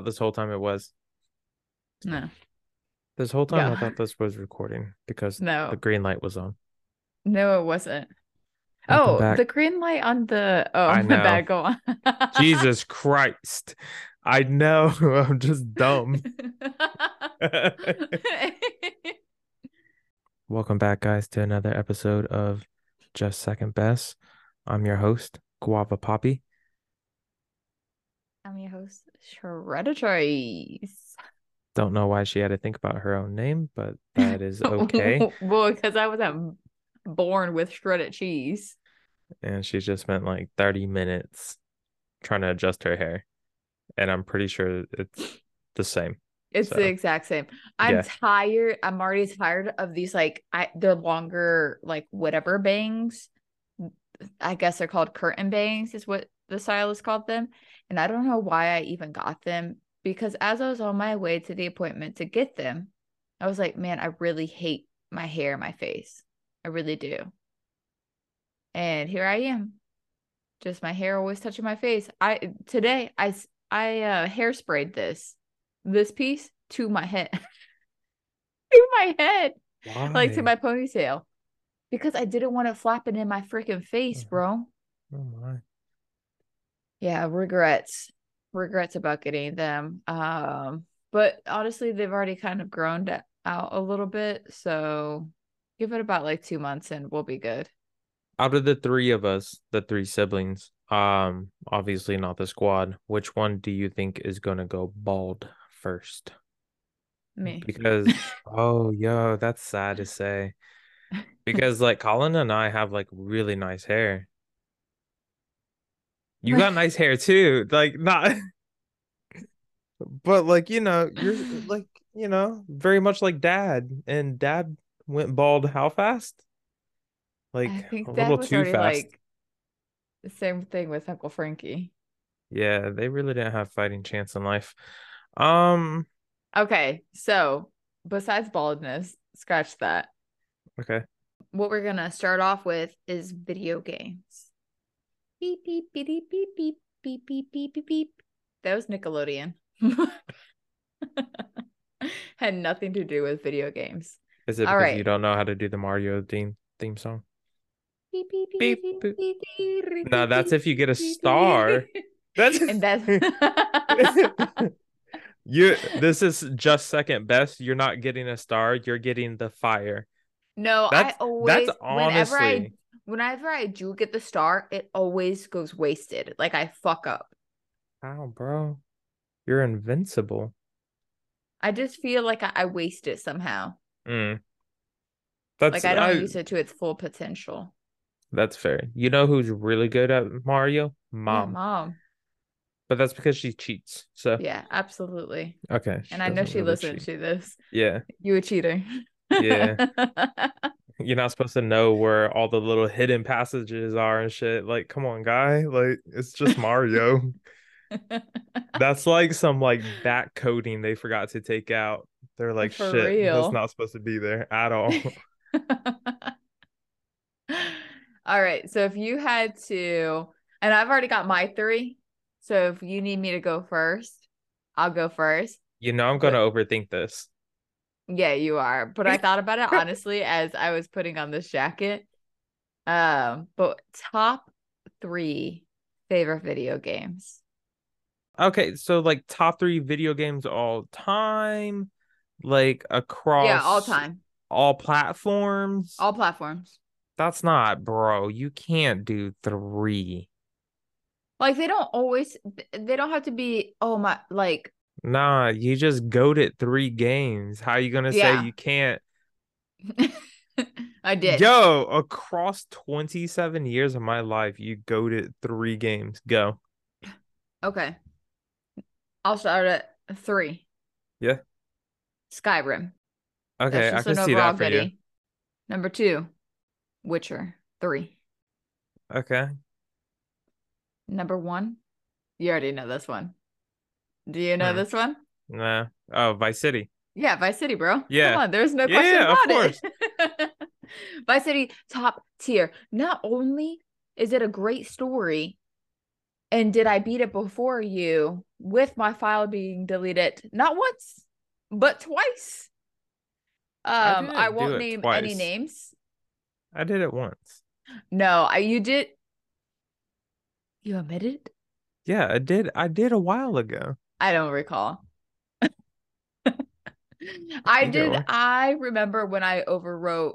this whole time it was. No, This whole time I thought this was recording because no, the green light was on. no, it wasn't. Welcome oh, back. the green light on the. Oh, I know. bad. Go on. Jesus Christ. I know. I'm just dumb. Welcome back, guys, to another episode of Just Second Best. I'm your host, Guava Poppy. I'm your host, Shredder Don't know why she had to think about her own name, but that is okay. well, because I wasn't uh, born with shredded cheese. and she just spent like 30 minutes trying to adjust her hair. And I'm pretty sure it's the same. It's So, the exact same. I'm yeah. tired. I'm already tired of these like I the longer like whatever bangs. I guess they're called curtain bangs is what the stylist called them. And I don't know why I even got them because as I was on my way to the appointment to get them, I was like, man, I really hate my hair my face. I really do. And here I am. Just my hair always touching my face. I today I I uh hairsprayed this this piece to my head. to my head. Like to my ponytail. Because I didn't want it flapping in my freaking face, Mhm. bro. Oh my. Yeah, regrets. Regrets about getting them. Um, but honestly, they've already kind of grown out a little bit. So give it about like two months and we'll be good. Out of the three of us, the three siblings, um, obviously not the squad, which one do you think is gonna go bald first? Me. Because oh yo, that's sad to say. Because like Colin and I have like really nice hair. You got nice hair too. Like not but like you know, you're like, you know, very much like dad. And dad went bald how fast? Like I think a little too fast. like the same thing with Uncle Frankie. Yeah, they really didn't have fighting chance in life. Um, Okay, so besides baldness, scratch that. okay. What we're gonna start off with is video games. Beep beep beep beep beep beep beep beep beep beep beep. That was Nickelodeon. Had nothing to do with video games. Is it All because you don't know how to do the Mario theme theme song? Beep beep Beep, beep boop. beep beep beep. No, that's if you get a star. That's And that's you this is just second best. You're not getting a star, you're getting the fire. no, That's- I always that's whenever I honestly- whenever I do get the star, it always goes wasted. Like I fuck up. How, bro? You're invincible. I just feel like I, I waste it somehow. Mm. That's like I don't I- use it to its full potential. that's fair. You know who's really good at Mario? Yeah, Mom. mom. But that's because she cheats. So Yeah, absolutely. okay. And I know she really listened cheat. to this. Yeah. You a cheater. Yeah. You're not supposed to know where all the little hidden passages are and shit. Like, come on, guy. Like, it's just Mario. That's like some like back coding they forgot to take out. They're like, For shit, real. that's not supposed to be there at all. All right. So if you had to, and I've already got my three. So if you need me to go first, I'll go first. you know, I'm gonna overthink this. Yeah, you are. But I thought about it honestly as I was putting on this jacket. Um, but top three favorite video games. Okay, so like top three video games all time, like across Yeah, all time, all platforms. all platforms. That's not, bro. You can't do three. Like they don't always. They don't have to be. Oh my! Like Nah, you just goaded three games. How you gonna Yeah. say you can't? I did. Yo, across 27 years of my life, you goaded three games. Go. Okay. I'll start at three. Yeah. Skyrim. Okay, I can see that for you. Number two, Witcher. Three. Okay. Number one, you already know this one. Do you know Hmm. this one? Nah. Oh, Vice City. Yeah, Vice City, bro. Yeah. Come on, there's no question Yeah, of about it. Vice City, top tier. Not only is it a great story, and did I beat it before you? with my file being deleted not once, but twice. Um, didn't I, won't name any names. I did it once. No, I you did. You admitted? Yeah, I did. I did a while ago. I don't recall. I did. I remember when I overwrote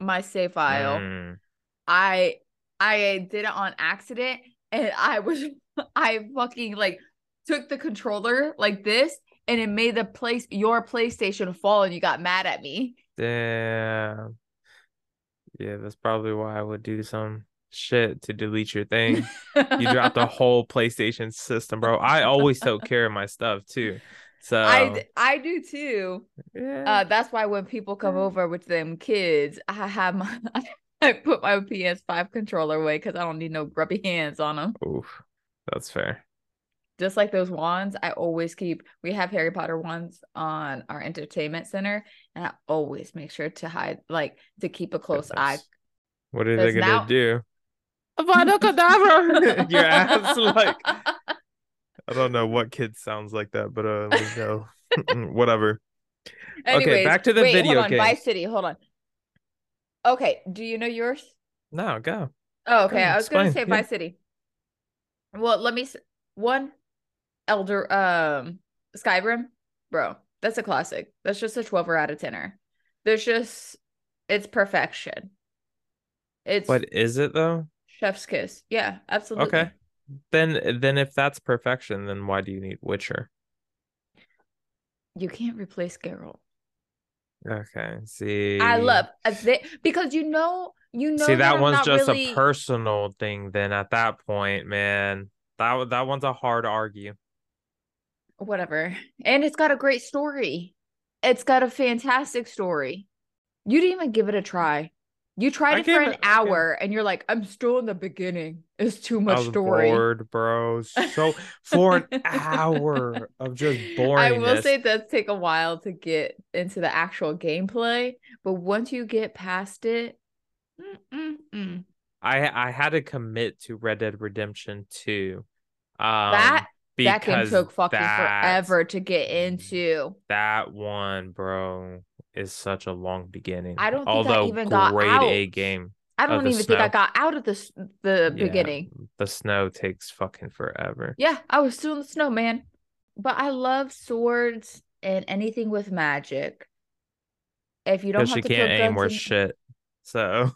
my save file. Mm. I I did it on accident, and I was I fucking like took the controller like this, and it made the place your PlayStation fall, and you got mad at me. Damn. Yeah, that's probably why I would do some shit to delete your thing. You dropped the whole PlayStation system, bro. I always took care of my stuff too. So I I do too. yeah. Uh, that's why when people come over with them kids, I have my I put my PS5 controller away because I don't need no grubby hands on them. Oof. That's fair. Just like those wands, I always keep. We have Harry Potter wands on our entertainment center, and I always make sure to hide, like to keep a close eye. What are they gonna now- do? Avada Kedavra! Your ass like I don't know what kid sounds like that, but uh no. whatever. Anyways, back to the wait, video hold on. Vice. City, hold on. Okay, do you know yours? No, go. Oh, okay. ahead, I was gonna explain, say yeah. Vice City. Well, let me s- one Elder um Skyrim, bro. That's a classic. That's just a 12 out of 10er. There's just it's perfection. It's What is it though? Chef's kiss. Yeah, absolutely. Okay. Then then if that's perfection, then why do you need Witcher? You can't replace Geralt. Okay. See. I love uh, a thi- because you know you know See, that I'm one's just really- a personal thing. Then at that point, man, that that one's a hard argue. whatever. And it's got a great story. It's got a fantastic story. You didn't even give it a try. You tried it for an it- I gave- hour and you're like, I'm still in the beginning. It's too much I was story. bored, bro. So for an hour of just boringness. I will say it does take a while to get into the actual gameplay, but once you get past it, mm, mm, mm. I I had to commit to Red Dead Redemption 2. Um that that game took fucking that- forever to get into. That one, bro, is such a long beginning. I don't think I Although even got grade A game. I don't even think I got out of the the Yeah, beginning. The snow takes fucking forever. Yeah, I was still in the snow, man. But I love swords and anything with magic. If you don't have she to can't kill aim and- shit. So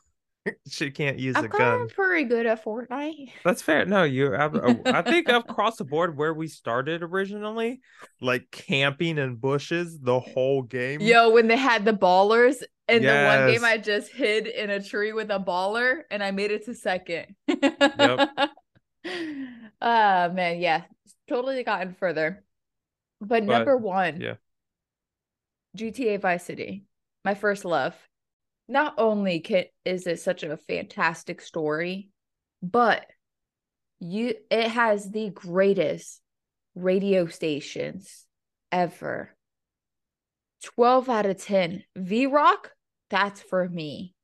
she can't use a gun. I'm a kind gun. of pretty good at Fortnite. That's fair. No, you. I, think I think across the board where we started originally, like camping in bushes the whole game. Yo, when they had the ballers in the one game, I just hid in a tree with a baller and I made it to second. Yep. Ah man, yeah, totally gotten further. But, But, number one, yeah. GTA Vice City, my first love. Not only can, is it such a fantastic story, but you it has the greatest radio stations ever. 12 out of 10. V Rock, that's for me.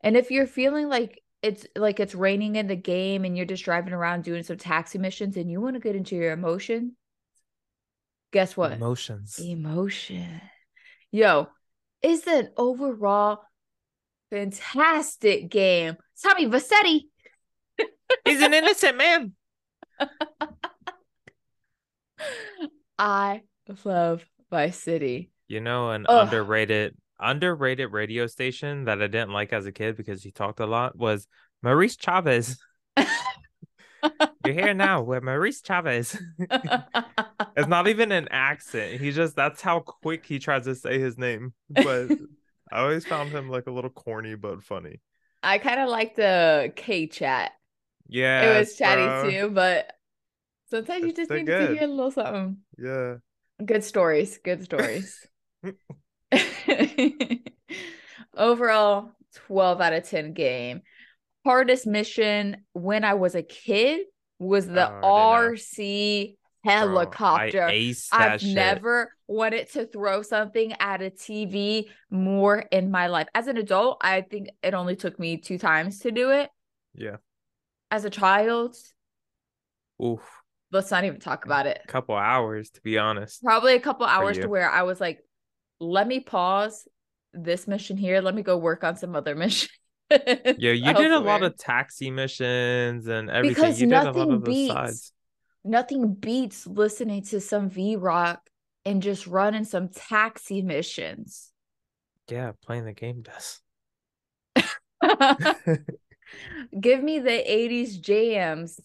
And if you're feeling like it's like it's raining in the game and you're just driving around doing some taxi missions and you want to get into your emotion, guess what? Emotions. Emotion. Yo, it's an overall fantastic game. Tommy Vercetti. He's an innocent man. I love Vice City. You know, an Ugh. underrated underrated radio station that I didn't like as a kid because he talked a lot was Maurice Chavez. You're here now with Maurice Chavez. It's not even an accent. He just that's how quick he tries to say his name. But I always found him like a little corny but funny. I kind of like the K chat. Yeah. it was chatty too, but sometimes you It's just need to hear a little something. Yeah. Good stories. Good stories. Overall, 12 out of 10 game. Hardest mission when I was a kid was the Oh, I didn't know. RC Bro, helicopter. I aced that I've shit. never wanted to throw something at a TV more in my life. As an adult, I think it only took me two times to do it. Yeah. As a child, Oof. let's not even talk about it. A couple hours, to be honest. Probably a couple hours to where I was like, let me pause this mission here. Let me go work on some other mission. Yeah, you did a lot of taxi missions and everything. Because you did a lot nothing of the beats- sides. Nothing beats listening to some V Rock and just running some taxi missions. Yeah, playing the game does. Give me the 80s jams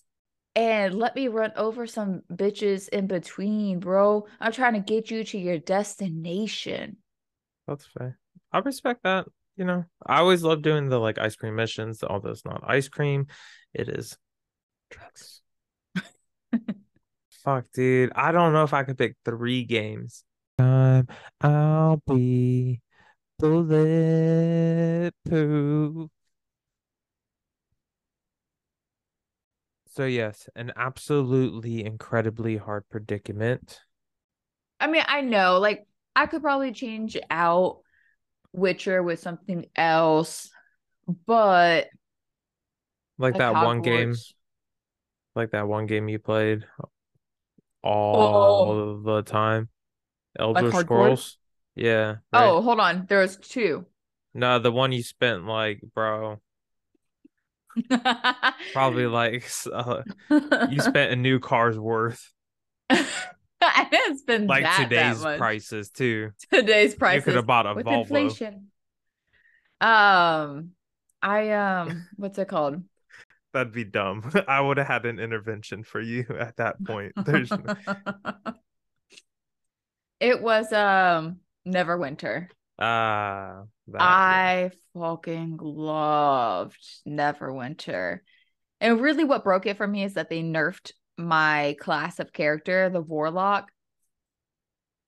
and let me run over some bitches in between, bro. I'm trying to get you to your destination. That's fair. I respect that. You know, I always love doing the like ice cream missions, although it's not ice cream, it is drugs. Fuck, dude. I don't know if I could pick three games. Time I'll be bulletproof. So yes, an absolutely incredibly hard predicament. I mean, I know, like, I could probably change out Witcher with something else, but Like that one game, like that one game you played all the time. Elder hardcore? Scrolls. Yeah. right. Oh, hold on. There was two. No, the one you spent like, bro, probably like uh, you spent a new car's worth, I didn't spend like that, today's that prices too. Today's prices. You could have bought a with Volvo. inflation. Um, I um, what's it called? That'd be dumb. I would have had an intervention for you at that point. There's it was um Neverwinter. ah that, yeah. I fucking loved Neverwinter. And really what broke it for me is that they nerfed my class of character, the Warlock.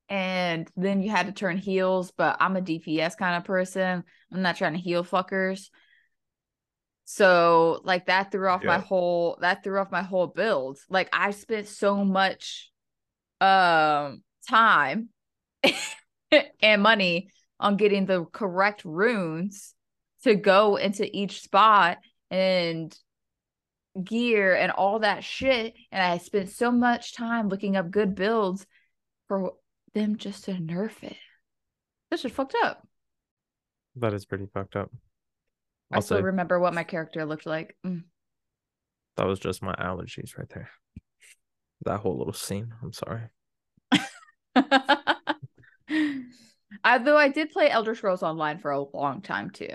And then you had to turn heals, but I'm a DPS kind of person. I'm not trying to heal fuckers. So like that threw off my whole that threw off my whole build. Like I spent so much um time and money on getting the correct runes to go into each spot and gear and all that shit. And I spent so much time looking up good builds for them just to nerf it. This is fucked up. That is pretty fucked up. I still Also, remember what my character looked like. Mm. that was just my allergies right there. That whole little scene. I'm sorry. Although I did play Elder Scrolls Online for a long time too.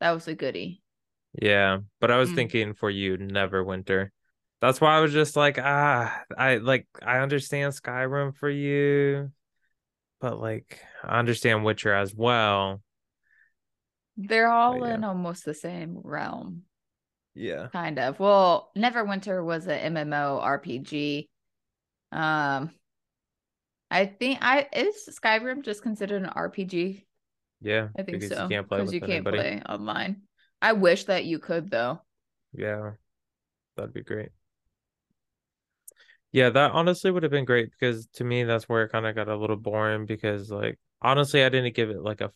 That was a goodie. Yeah, but I was Mm. thinking for you, Neverwinter. That's why I was just like, ah, I like I understand Skyrim for you, but like I understand Witcher as well. They're all yeah. in almost the same realm. Yeah. Kind of. Well, Neverwinter was a MMO RPG. Um I think I is Skyrim just considered an RPG? Yeah. I think so. you can't play with you can't play online. I wish that you could though. Yeah. That'd be great. Yeah, that honestly would have been great because to me that's where it kind of got a little boring because like honestly I didn't give it like a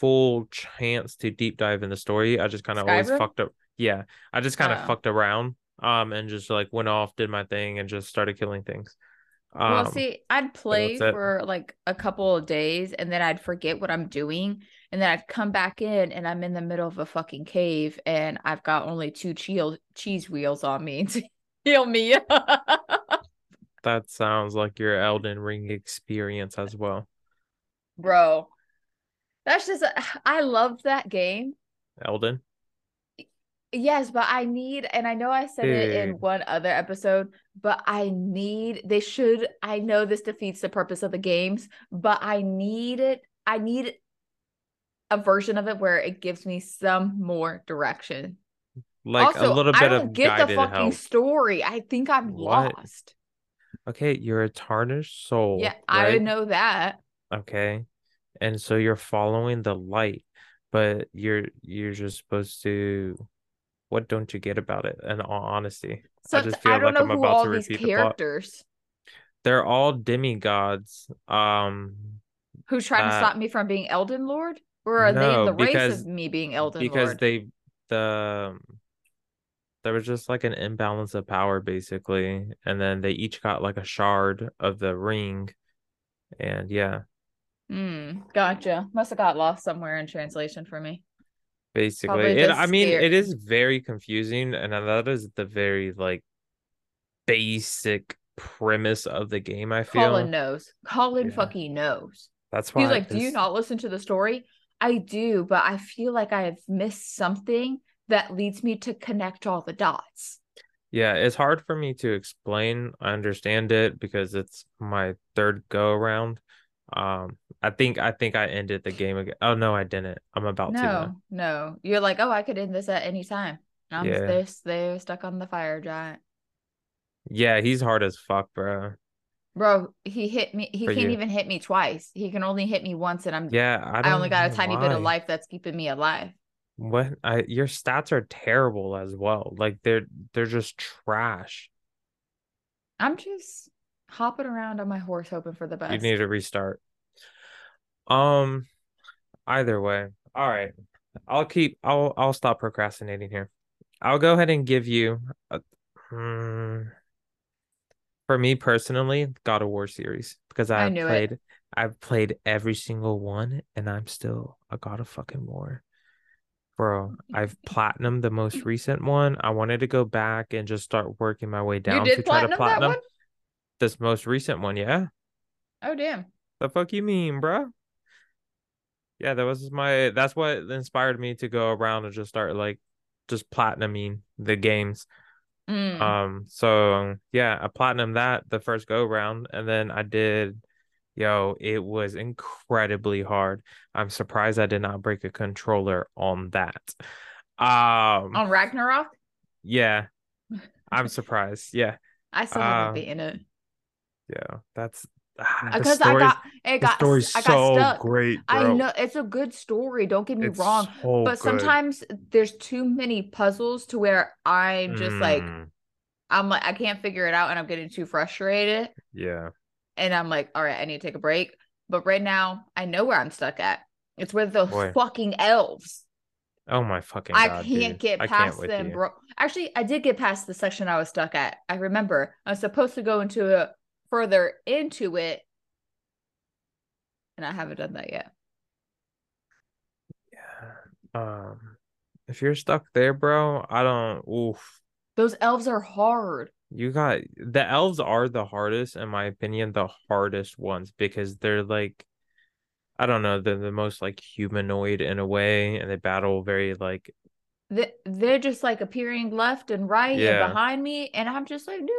full chance to deep dive in the story. I just kind of always fucked up. Yeah, I just kind of Oh. fucked around um and just like went off, did my thing and just started killing things. Um well, see, I'd play it. for like a couple of days and then I'd forget what I'm doing. And then I'd come back in and I'm in the middle of a fucking cave and I've got only two cheese cheese wheels on me to heal me. that sounds like your Elden Ring experience as well. Bro, that's just, I loved that game. Elden. Yes, but I need, and I know I said it in one other episode, but I need, they should, I know this defeats the purpose of the games, but I need it, I need a version of it where it gives me some more direction. Like also, a little bit I don't of get the fucking help. story. I think I'm What? lost. Okay, you're a tarnished soul. Yeah, I know that. Okay. And so you're following the light, but you're you're just supposed to what don't you get about it? In all honesty. So I just I feel don't like know I'm who about all to these repeat the plot. characters They're all demigods. Um who's trying to Uh, stop me from being Elden Lord, or are they in no, the race of me being Elden because Lord? they the there was just like an imbalance of power basically, and then they each got like a shard of the ring, and yeah, Hmm. Gotcha. Must have got lost somewhere in translation for me. basically it. I mean, scared- it is very confusing, and that is the very like basic premise of the game. I feel Colin knows. Colin Yeah. fucking knows. that's why He's like, "Do you not listen to the story?" I do, but I feel like I have missed something that leads me to connect all the dots. Yeah, it's hard for me to explain. I understand it because it's my third go around. Um, I think I think I ended the game again. Oh no, I didn't. I'm about to. No, no. You're like, "Oh, I could end this at any time." I'm Yeah. this they're stuck on the fire giant. Yeah, he's hard as fuck, bro. Bro, he hit me. He For can't you. even hit me twice. He can only hit me once, and I'm Yeah, I I only got a tiny bit of life that's keeping me alive. What I your stats are terrible as well. Like they're they're just trash. I'm just hopping around on my horse hoping for the best. You need to restart. Um, either way. All right. I'll keep I'll I'll stop procrastinating here. I'll go ahead and give you a, hmm, for me personally, God of War series because I I've knew it. played I've played every single one and I'm still a God of fucking War. Bro, I've platinum the most recent one. I wanted to go back and just start working my way you down did to try to platinum? This most recent one, yeah. Oh damn. The fuck you mean, bro? Yeah, that was my that's what inspired me to go around and just start like just platinuming the games. Mm. Um so yeah, I platinum that the first go round and then I did yo, it was incredibly hard. I'm surprised I did not break a controller on that. Um on Ragnarok, yeah. I'm surprised. Yeah. I still haven't beaten it Yeah. That's ah, because I got it the got story's I got so stuck. great, bro. I know it's a good story. Don't get me It's wrong, so but good. sometimes there's too many puzzles to where I'm just like Mm, I'm like I can't figure it out, and I'm getting too frustrated. yeah. and I'm like, all right, I need to take a break. But right now, I know where I'm stuck at. It's with those Boy. fucking elves. Oh my fucking I god, can't dude. get past can't them, bro. Actually, I did get past the section I was stuck at. I remember I was supposed to go into a further into it, and I haven't done that yet. Yeah. Um, if you're stuck there, bro, I don't. Oof. Those elves are hard. You got the elves are the hardest, in my opinion, the hardest ones because they're like, I don't know, they're the most like humanoid in a way, and they battle very like, They- They're just like appearing left and right Yeah. and behind me, and I'm just like, dude,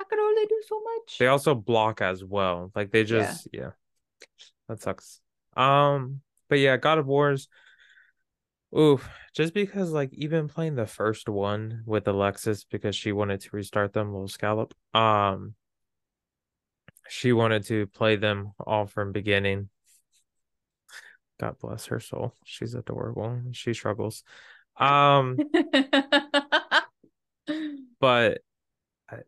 I can only do so much. they also block as well. Like they just, yeah, that sucks. Um, but yeah, God of War's. Oof, just because like even playing the first one with Alexis because she wanted to restart them, little scallop. Um, she wanted to play them all from beginning. God bless her soul. She's adorable. She struggles. Um, but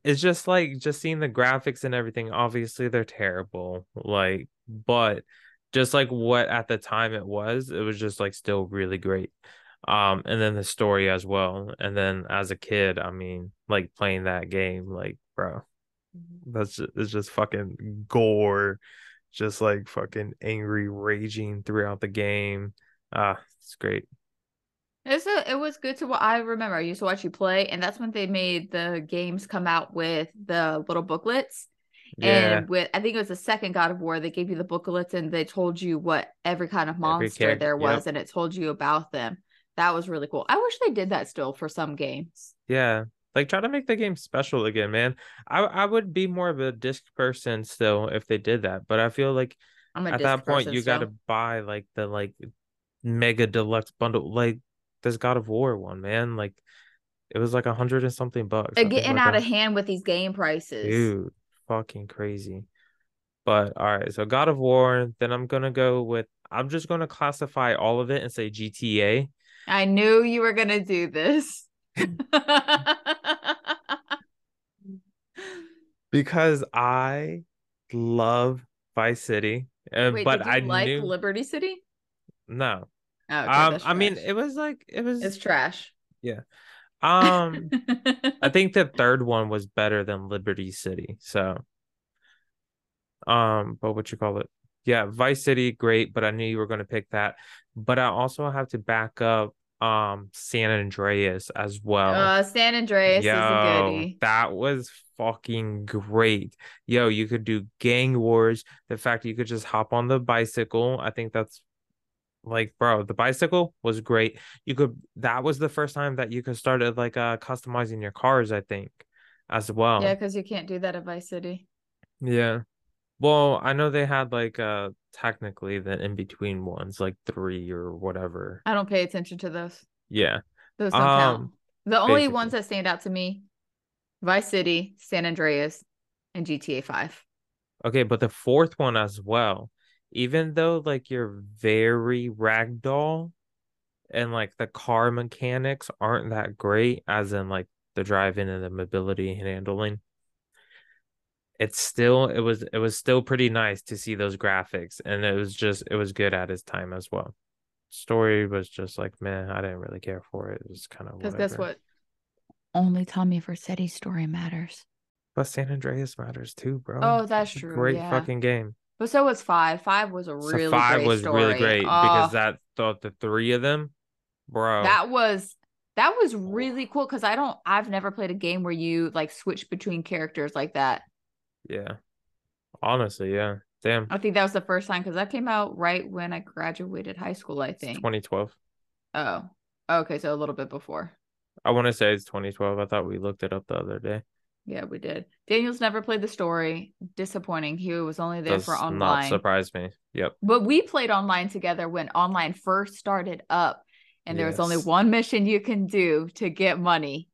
it's just like just seeing the graphics and everything. Obviously, they're terrible. Like, but just like what at the time it was, it was just like still really great. Um, and then the story as well. And then as a kid, I mean, like playing that game, like, bro, that's just, it's just fucking gore, just like fucking angry raging throughout the game. Ah, it's great. It's a, it was good to what I remember. I used to watch you play, and that's when they made the games come out with the little booklets. Yeah, And with I think it was the second God of War, they gave you the booklets and they told you what every kind of monster there was, yep. and it told you about them. That was really cool. I wish they did that still for some games. yeah. Like try to make the game special again, man. I I would be more of a disc person still if they did that, but I feel like I'm at that point you got to buy like the like mega deluxe bundle like this God of War one, man. Like it was like a hundred and something bucks. They're getting like out a- of hand with these game prices. Dude, fucking crazy. But all right, so God of War, then I'm gonna go with I'm just gonna classify all of it and say GTA. I knew you were gonna do this. Because I love Vice City. Uh, Wait, but I like knew Liberty City? no. Oh, okay, um I mean it was like it was it's trash. Yeah. Um, I think the third one was better than Liberty City. So, um, but what you call it? Yeah, Vice City, great. But I knew you were going to pick that. But I also have to back up um San Andreas as well. Uh, San Andreas Yo, is a goodie. that was fucking great. Yo, you could do gang wars. The fact you could just hop on the bicycle, I think that's like, bro, the bicycle was great. You could that was the first time that you could start uh, like uh customizing your cars, I think, as well. Yeah, because you can't do that at Vice City. Yeah. Well, I know they had like uh technically the in between ones, like three or whatever. I don't pay attention to those. Yeah. Those don't count. Um, The only basically. ones that stand out to me, Vice City, San Andreas, and GTA 5. Okay, but the fourth one as well, even though like you're very ragdoll and like the car mechanics aren't that great, as in like the driving and the mobility and handling, it's still it was it was still pretty nice to see those graphics and it was just it was good at its time as well. Story was just like, man, I didn't really care for it. It was kind of Because guess what? Only Tommy Vercetti's story matters. But San Andreas matters too, bro. Oh, that's true, Great yeah. fucking game. But so was 5. 5 was a really So five was story. really great because that thought the three of them, bro. that was that was really cool because I don't I've never played a game where you like switch between characters like that. yeah. Honestly, yeah. Damn. I think that was the first time because that came out right when I graduated high school, I It's think. 2012. Oh. Okay, so a little bit before. I want to say it's 2012. I thought we looked it up the other day. Yeah, we did. Daniel's never played the story. Disappointing. He was only there Does for online. not surprise me. Yep. But we played online together when online first started up, and there was only one mission you can do to get money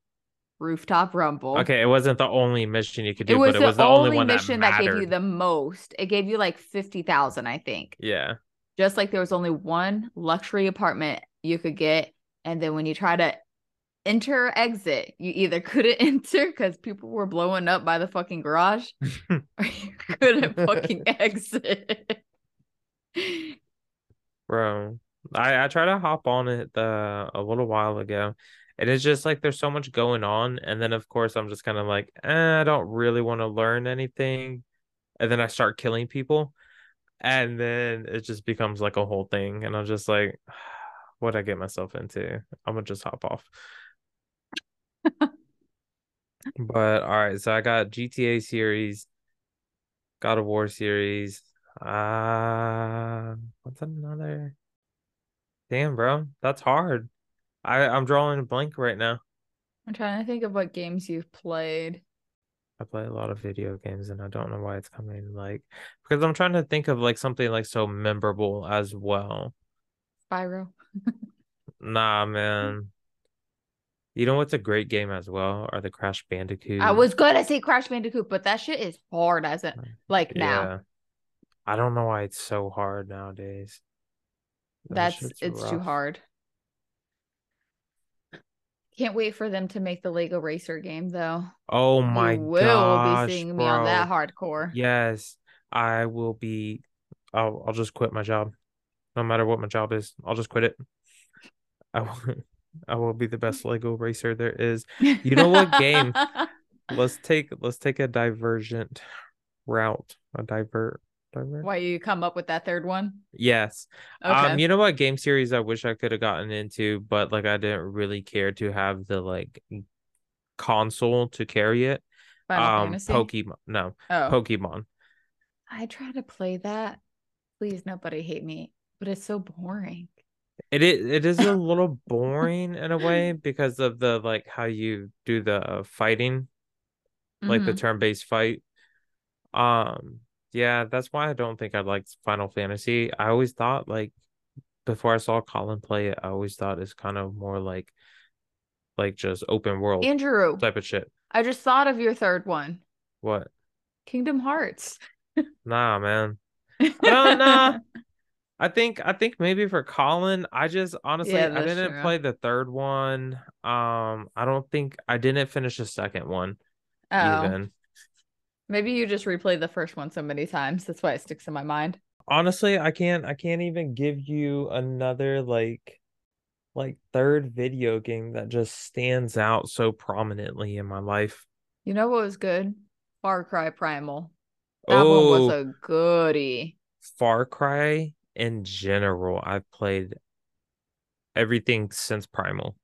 rooftop rumble. Okay, it wasn't the only mission you could It do, was but it was the only, only one mission that that, gave you the most. It gave you like 50,000, I think. Yeah. Just like there was only one luxury apartment you could get. And then when you try to enter or exit, you either couldn't enter because people were blowing up by the fucking garage, or you couldn't fucking exit. Bro, I I tried to hop on it uh, a little while ago, and it's just like there's so much going on, and then of course I'm just kind of like, eh, I don't really want to learn anything, and then I start killing people, and then it just becomes like a whole thing, and I'm just like, what I get myself into? I'm gonna just hop off. But all right, so I got GTA series, God of War series. Uh, what's another? Damn, bro, that's hard. I I'm drawing a blank right now. I'm trying to think of what games you've played. I play a lot of video games and I don't know why it's coming like because I'm trying to think of like something like so memorable as well. Spyro. Nah, man. You know what's a great game as well? Are the Crash Bandicoot. I was gonna say Crash Bandicoot, but that shit is hard as it like now. Yeah. I don't know why it's so hard nowadays. That That's it's too hard. Can't wait for them to make the Lego Racer game though. Oh my god. you will gosh, be seeing me on that hardcore. Yes, I will be. I'll I'll just quit my job, no matter what my job is. I'll just quit it. I will. I will be the best Lego racer there is. You know what game? Let's take let's take a divergent route. A divert divert. Why you come up with that third one? Yes. Okay. Um, you know what game series I wish I could have gotten into, but like I didn't really care to have the like console to carry it. Final um, Fantasy. Pokemon. No, oh, Pokemon. I try to play that. Please, nobody hate me, but it's so boring. It is it is a little boring in a way because of the like how you do the uh, fighting, like the Mhm. turn-based fight. Um, yeah, that's why I don't think I liked Final Fantasy. I always thought like before I saw Colin play it, I always thought it's kind of more like like just open world Andrew, type of shit. I just thought of your third one, What? Kingdom Hearts. Nah, man. Don't know. I think I think maybe for Colin, I just honestly Yeah, I didn't true. play the third one. Um, I don't think I didn't finish the second one Oh, even. maybe you just replayed the first one so many times. That's why it sticks in my mind. Honestly, I can't I can't even give you another like like third video game that just stands out so prominently in my life. You know what was good? Far Cry Primal. That oh, one was oh. a goodie. Far Cry in general, I've played everything since Primal.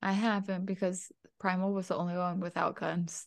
I haven't because Primal was the only one without guns.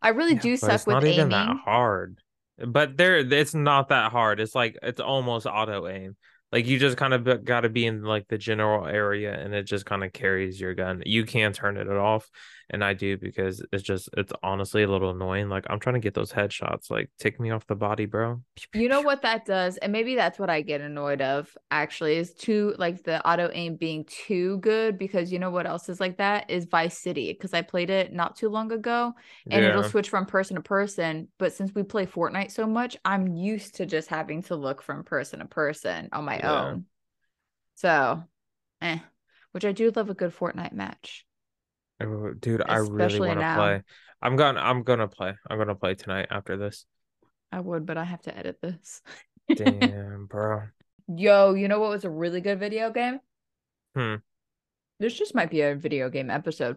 I really yeah, do suck with not aiming. Even that hard, but there, it's not that hard. It's like it's almost auto aim. Like you just kind of got to be in like the general area, and it just kind of carries your gun. You can turn it off, and I do because it's just it's honestly a little annoying. Like I'm trying to get those headshots. Like take me off the body, bro. You know what that does, and maybe that's what I get annoyed of. Actually, is too like the auto aim being too good because you know what else is like that is Vice City because I played it not too long ago, and yeah. it'll switch from person to person. But since we play Fortnite so much, I'm used to just having to look from person to person on my yeah. own. So, eh. Which I do love a good Fortnite match. Oh, dude, I really want to play. I'm gonna I'm gonna play. I'm gonna play tonight after this. I would, but I have to edit this. Damn, bro. Yo, you know what was a really good video game? Hmm. This just might be a video game episode.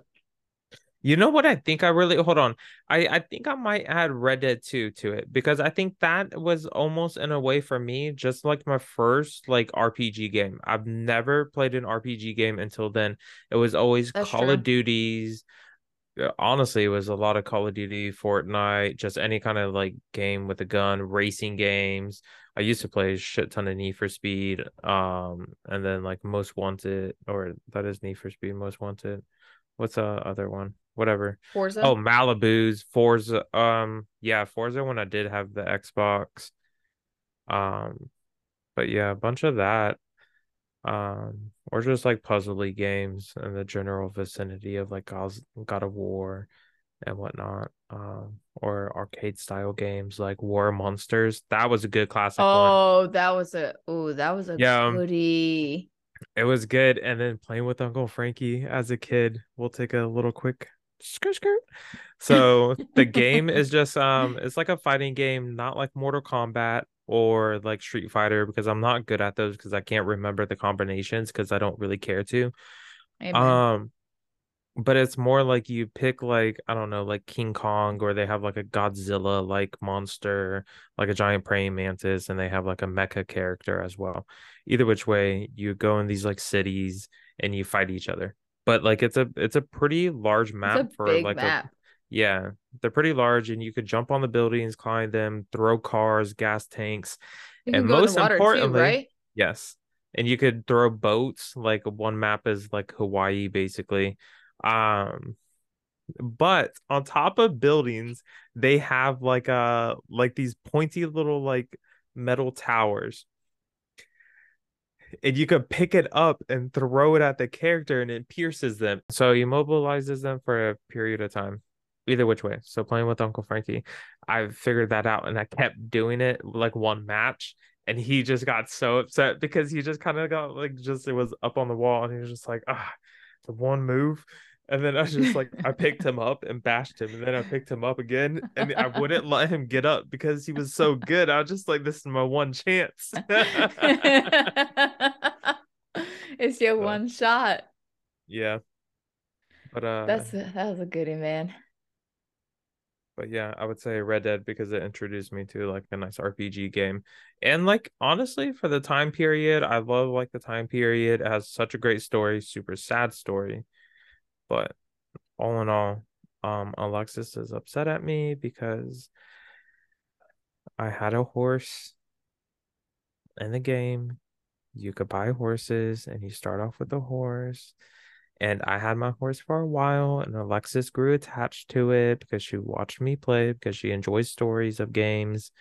You know what I think I really hold on. I I think I might add Red Dead 2 to it because I think that was almost in a way for me just like my first like RPG game. I've never played an RPG game until then. It was always That's Call true. of Duties. Uh, honestly, it was a lot of Call of Duty, Fortnite, just any kind of like game with a gun, racing games. I used to play a shit ton of Need for Speed, um, and then like Most Wanted, or that is Need for Speed Most Wanted. What's the other one? Whatever. Forza. Oh, Malibu's Forza. Um, yeah, Forza when I did have the Xbox. Um, but yeah, a bunch of that. Um, or just like puzzly games in the general vicinity of like God of War and whatnot. Um, or arcade style games like War Monsters. That was a good classic. Oh, one. that was a oh, that was a yeah, um, goodie. It was good. And then playing with Uncle Frankie as a kid. We'll take a little quick skirt skirt. So the game is just um it's like a fighting game, not like Mortal Kombat or like Street Fighter because I'm not good at those because I can't remember the combinations because I don't really care to. Amen. Um but it's more like you pick like I don't know like King Kong or they have like a Godzilla like monster like a giant praying mantis and they have like a mecha character as well. Either which way you go in these like cities and you fight each other but like it's a it's a pretty large map for like map. a yeah they're pretty large and you could jump on the buildings climb them throw cars gas tanks and most importantly too, right yes and you could throw boats like one map is like hawaii basically um but on top of buildings they have like uh like these pointy little like metal towers and you could pick it up and throw it at the character and it pierces them. So he immobilizes them for a period of time. Either which way. So playing with Uncle Frankie, I figured that out and I kept doing it like one match. And he just got so upset because he just kind of got like just it was up on the wall and he was just like, ah, the one move. And then I just like, I picked him up and bashed him. And then I picked him up again. And I wouldn't let him get up because he was so good. I was just like, this is my one chance. your one shot. Yeah. But uh that's a, that was a goodie, man. But yeah, I would say Red Dead because it introduced me to like a nice RPG game. And like honestly, for the time period, I love like the time period. It has such a great story, super sad story but all in all, um, Alexis is upset at me because I had a horse in the game. You could buy horses and you start off with a horse. And I had my horse for a while, and Alexis grew attached to it because she watched me play because she enjoys stories of games,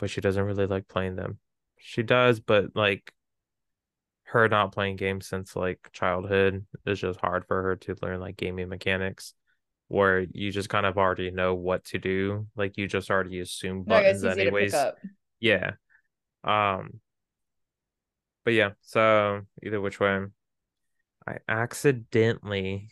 but she doesn't really like playing them. She does, but like her not playing games since like childhood is just hard for her to learn like gaming mechanics where you just kind of already know what to do like you just already assume buttons no, anyways yeah um but yeah so either which way. I accidentally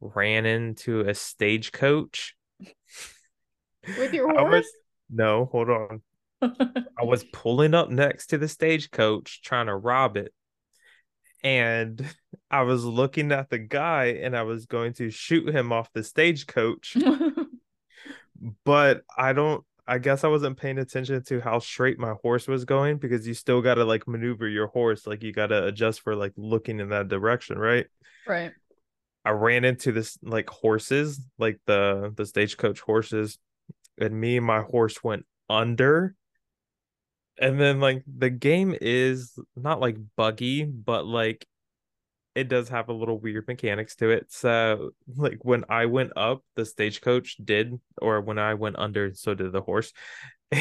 ran into a stagecoach. With your horse was, no hold on. I was pulling up next to the stagecoach trying to rob it. And I was looking at the guy and I was going to shoot him off the stagecoach, but I don't I guess I wasn't paying attention to how straight my horse was going because you still got to like maneuver your horse like you got to adjust for like looking in that direction, right? right. I ran into this like horses, like the the stagecoach horses, and me and my horse went under. And then like the game is not like buggy, but like it does have a little weird mechanics to it. So like when I went up, the stagecoach did, or when I went under, so did the horse.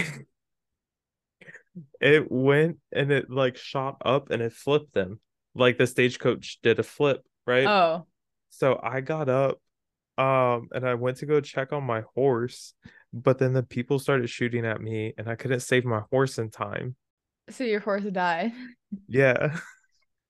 it went and it like shot up and it flipped them. Like the stagecoach did a flip, right? Oh. So I got up um and I went to go check on my horse, but then the people started shooting at me and I couldn't save my horse in time. So your horse died. Yeah.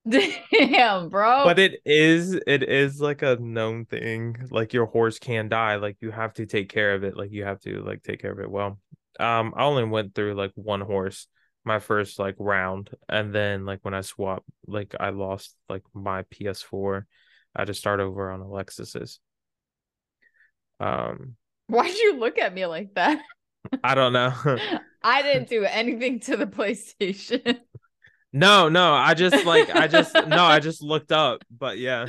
Damn, bro. But it is it is like a known thing. Like your horse can die. Like you have to take care of it. Like you have to like take care of it well. Um I only went through like one horse my first like round and then like when I swapped like I lost like my PS4. I had to start over on Alexis's. Um Why'd you look at me like that? I don't know. I didn't do anything to the PlayStation. No, no, I just like I just no, I just looked up, but yeah.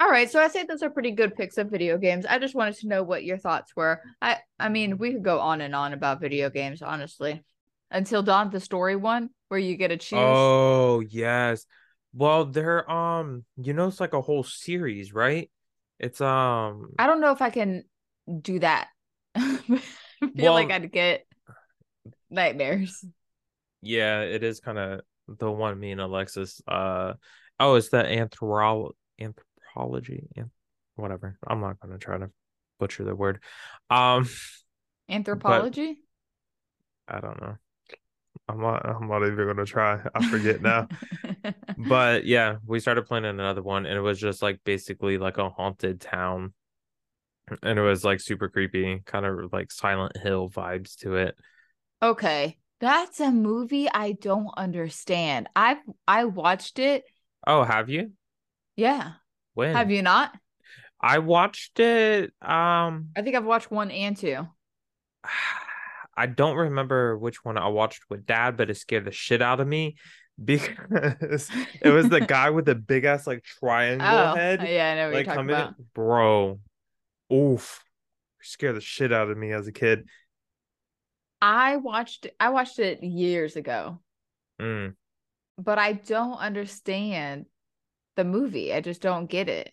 All right, so I say those are pretty good picks of video games. I just wanted to know what your thoughts were. I I mean, we could go on and on about video games, honestly. Until Dawn the Story one, where you get to choose. Oh, yes. Well, they're um, you know, it's like a whole series, right? It's um I don't know if I can do that. I feel like I'd get nightmares. Yeah, it is kind of the one me and Alexis uh oh, it's the anthrolo- anthropology and whatever. I'm not gonna try to butcher the word. Um Anthropology? I don't know. I'm not I'm not even gonna try. I forget now. but yeah, we started playing another one, and it was just like basically like a haunted town, and it was like super creepy, kind of like Silent Hill vibes to it. okay. That's a movie I don't understand. I've I watched it. Oh, have you? Yeah. When? Have you not? I watched it. Um, I think I've watched one and two. I don't remember which one I watched with Dad, but it scared the shit out of me because it was the guy with the big ass like triangle Oh, head. yeah, I know what like you're talking about. in, bro. Oof, scared the shit out of me as a kid. I watched I watched it years ago, Mm. but I don't understand the movie. I just don't get it.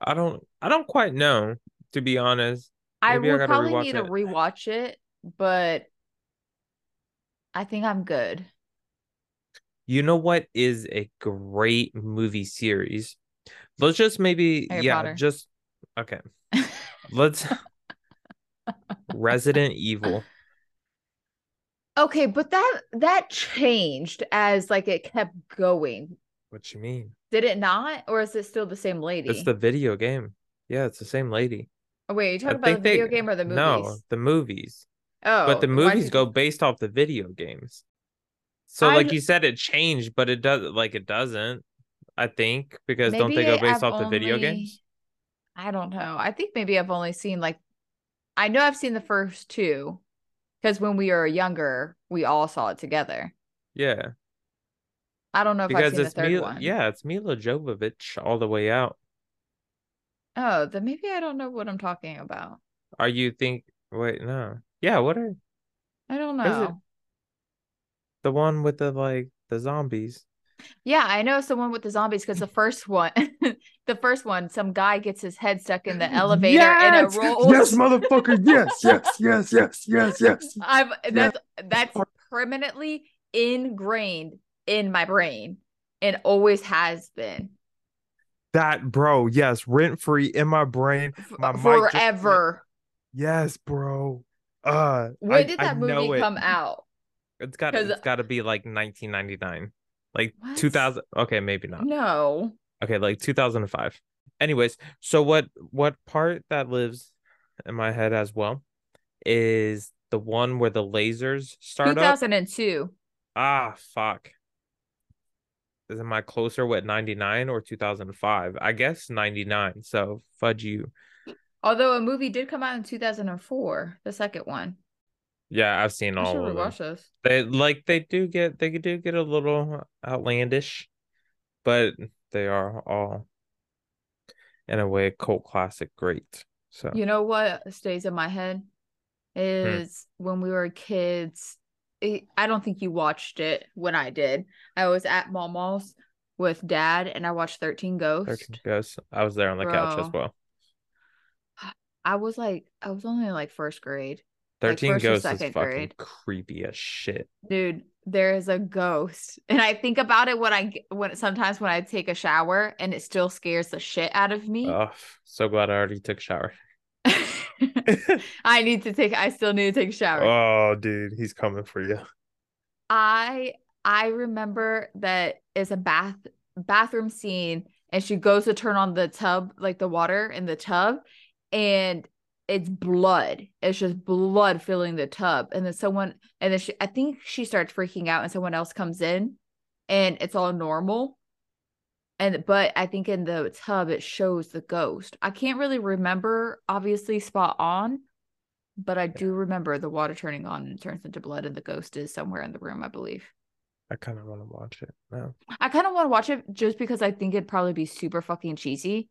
I don't, I don't quite know to be honest. I Maybe I would probably need to it. rewatch it, but I think I'm good. You know what is a great movie series? Let's just maybe, Harry yeah, Potter. just okay. Let's Resident Evil. Okay, but that that changed as like it kept going. What you mean? Did it not? Or is it still the same lady? It's the video game. Yeah, it's the same lady. oh, wait, are you I talking about the video they- game or the movies? No, the movies. Oh, but the movies you- go based off the video games. So, I- like you said, it changed, but it does like it doesn't. I think because don't they go based I've off the video games? I don't know. I think maybe I've only seen like I know I've seen the first two because when we were younger, we all saw it together. Yeah, I don't know if I've because seen the it's third Milla. one. Yeah, it's Milla Jovovich all the way out. Oh, then maybe I don't know what I'm talking about. Are you think? Wait, no. Yeah, what are I don't know. the one with the like the zombies? Yeah, I know someone with the zombies because the first one, the first one, some guy gets his head stuck in the elevator and it rolls. Yes, motherfucker. Yes, yes, yes, yes, yes, yes. I've that's that's permanently ingrained in my brain and always has been That bro, yes, rent free in my brain. My mic just forever. Yes, bro. Uh, When I- did that know movie it. come out? It's got 'Cause- it's got to be like 1999, like What? 2000. Okay, maybe not. No. Okay, like 2005. Anyways, so what what part that lives in my head as well is the one where the lasers start up. 2002. Ah, fuck. is am I closer with 99 or 2005? I guess 99. So fudge you. Although a movie did come out in 2004, the second one. Yeah, I've seen all of them. those. They like they do get they do get a little outlandish, but they are all in a way cult classic great. So You know what stays in my head Hmm. is when we were kids. it- I don't think you watched it when I did. I was at Mama's with dad and I watched 13 Ghosts. 13 Ghosts. I was there on the couch as well. I was like, I was only in like first grade. Like, 13 first or Ghosts is fucking grade. creepy as shit. Dude, there is a ghost. And I think about it when I when sometimes when I take a shower and it still scares the shit out of me. Oh, so glad I already took a shower. I need to take I still need to take a shower. oh, dude, he's coming for you. I I remember that is a bath bathroom scene and she goes to turn on the tub like the water in the tub and it's blood. It's just blood filling the tub. And then someone and then she I think she starts freaking out and someone else comes in and it's all normal. And but I think in the tub it shows the ghost. I can't really remember obviously spot on but I do remember the water turning on and it turns into blood and the ghost is somewhere in the room I believe. I kind of want to watch it now. I kind of want to watch it just because I think it'd probably be super fucking cheesy,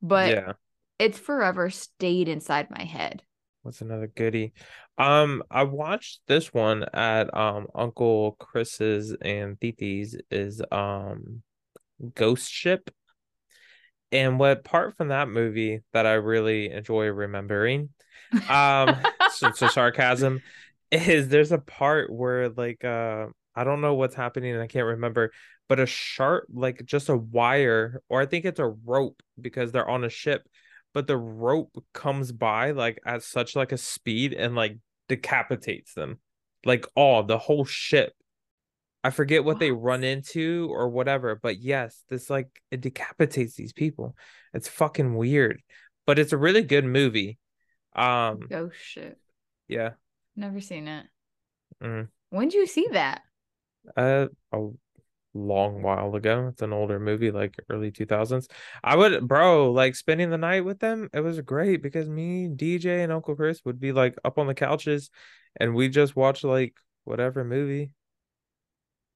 but yeah. It's forever stayed inside my head. What's another goodie? Um, I watched this one at um Uncle Chris's and Titi's is um Ghost Ship. And what part from that movie that I really enjoy remembering, um, so, so sarcasm, is there's a part where like uh I don't know what's happening and I can't remember, but a sharp like just a wire or I think it's a rope because they're on a ship, but the rope comes by like at such like a speed and like decapitates them. Like all the whole ship. I forget what they run into or whatever, but yes, this like it decapitates these people. It's fucking weird, but it's a really good movie. Um, Ghost shit. yeah. Never seen it. Mm. When did you see that? Uh, a long while ago. It's an older movie, like early 2000s. I would, bro, like spending the night with them, it was great because me, DJ, and Uncle Chris would be like up on the couches and we just watch like whatever movie.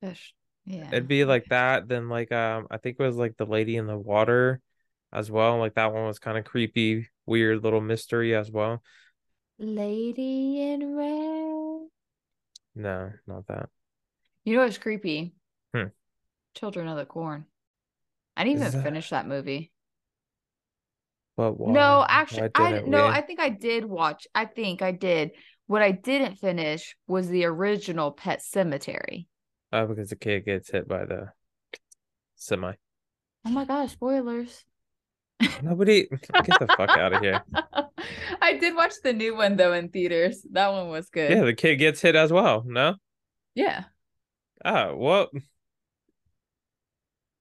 That's, yeah. It'd be like that. Then like um, I think it was like the Lady in the Water as well. Like that one was kind of creepy, weird little mystery as well. Lady in Red. No, not that. You know what's creepy? Hmm. Children of the Corn. I didn't Is even that- finish that movie. But why? No, actually, I no. I think I did watch. I think I did. What I didn't finish was the original Pet Sematary. Oh, because the kid gets hit by the semi. Oh my gosh, spoilers. Nobody get the fuck out of here. I did watch the new one though in theaters. That one was good. Yeah, the kid gets hit as well. No? Yeah. Oh, well.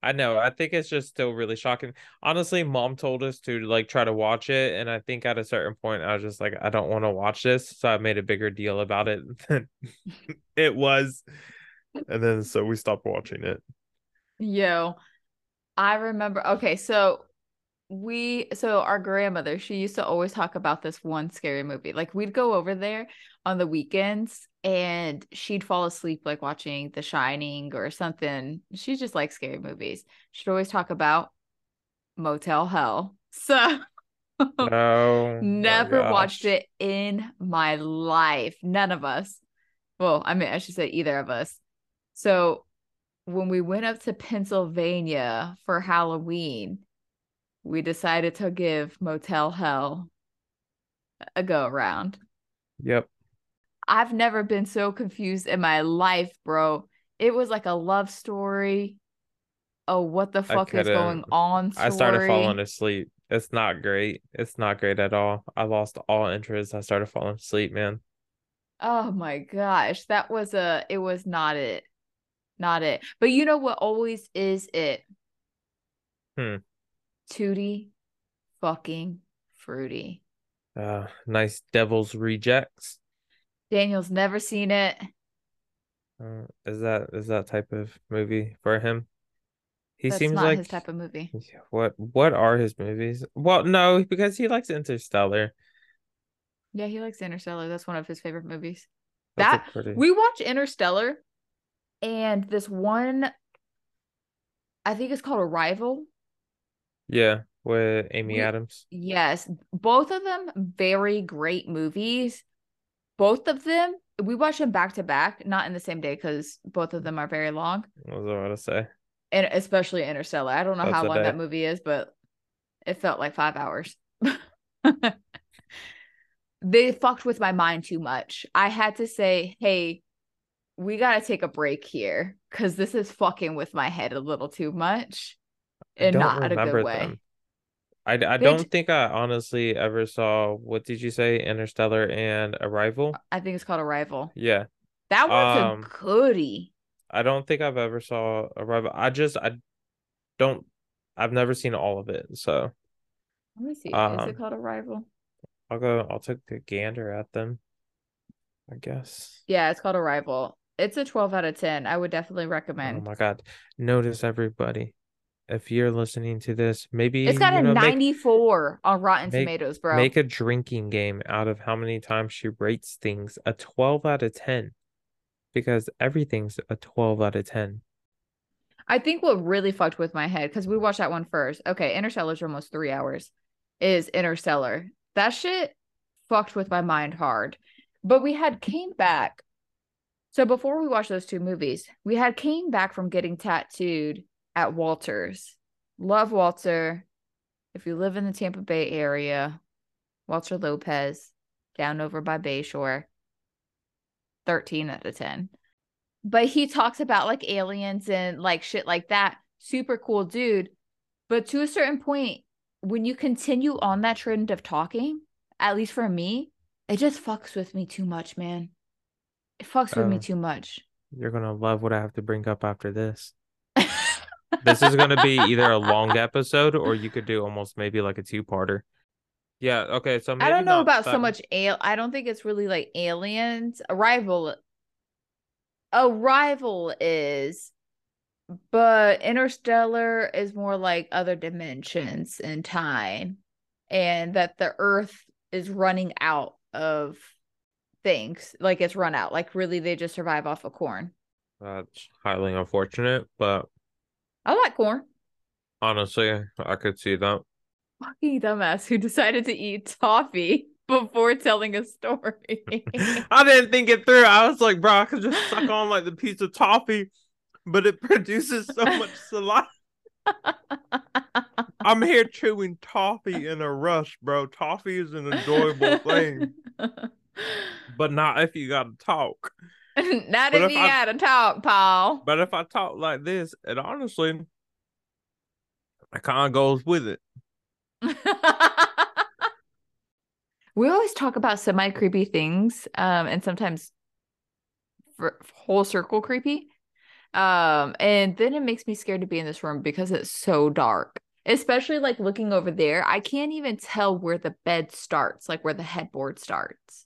I know. I think it's just still really shocking. Honestly, mom told us to like try to watch it, and I think at a certain point I was just like, I don't want to watch this, so I made a bigger deal about it than it was. And then so we stopped watching it. Yo, I remember. Okay, so we, so our grandmother, she used to always talk about this one scary movie. Like we'd go over there on the weekends and she'd fall asleep like watching The Shining or something. She just likes scary movies. She'd always talk about Motel Hell. So Oh, my never watched it in my life. None of us. Well, I mean, I should say either of us. So when we went up to Pennsylvania for Halloween, we decided to give Motel Hell a go around. Yep. I've never been so confused in my life, bro. It was like a love story. Oh, what the fuck is going on? I started falling asleep. It's not great. It's not great at all. I lost all interest. I started falling asleep, man. Oh my gosh, that was a it was not it. Not it. But you know what always is it? Hmm. Tootie fucking fruity. Uh, nice Devil's Rejects. Daniel's never seen it. Uh, is that is that type of movie for him? He That's seems not like his type of movie. what what are his movies? Well, no, because he likes Interstellar. Yeah, he likes Interstellar. That's one of his favorite movies. That's That pretty we watch Interstellar and this one I think it's called Arrival. Yeah, with Amy We- Adams. Yes, both of them very great movies. Both of them, we watched them back to back, not in the same day because both of them are very long, What was I about to say? and especially Interstellar. I don't know That's how long day. that movie is, but it felt like five hours. they fucked with my mind too much. I had to say, hey, we got to take a break here because this is fucking with my head a little too much and don't in a good way. them. I, I don't think I honestly ever saw what did you say Interstellar and Arrival? I think it's called Arrival. Yeah. That one's Um, a goodie. I don't think I've ever saw Arrival. I just I don't I've never seen all of it. So Let me see. Is um, it called Arrival? I'll go I'll take a gander at them. I guess. Yeah, it's called Arrival. It's a 12 out of 10. I would definitely recommend. Oh my god. Notice everybody. If you're listening to this, maybe it's got a know, make- 94 on Rotten make- Tomatoes, bro. Make a drinking game out of how many times she rates things. A 12 out of 10. Because everything's a 12 out of 10. I think what really fucked with my head because we watched that one first. Okay, Interstellar's almost three hours. Is Interstellar that shit fucked with my mind hard? But we had came back. So before we watched those two movies, we had came back from getting tattooed at Walters. Love Walter. If you live in the Tampa Bay area, Walter Lopez, down over by Bayshore. 13 out of 10 but he talks about like aliens and like shit like that. Super cool dude. But to a certain point, when you continue on that trend of talking, at least for me, it just fucks with me too much, man. It fucks with me Oh. too much. You're going to love what I have to bring up after this. This is going to be either a long episode or you could do almost maybe like a two parter. Yeah. Okay. So I don't know about so much al I don't think it's really like aliens. Arrival Arrival is but Interstellar is more like other dimensions in time and that the earth is running out of things. Like it's run out. Like really they just survive off of corn. That's highly unfortunate, but I like corn. honestly, I could see that. Fucking dumbass who decided to eat toffee before telling a story. I didn't think it through. I was like, bro, I could just suck on like the piece of toffee, but it produces so much saliva. I'm here chewing toffee in a rush, bro. Toffee is an enjoyable thing, but not if you gotta talk. Not if if you I- gotta talk, Paul. But if I talk like this, it honestly, it kind of goes with it. we always talk about semi creepy things, um, and sometimes for whole circle creepy. Um, and then it makes me scared to be in this room because it's so dark. Especially like looking over there, I can't even tell where the bed starts, like where the headboard starts.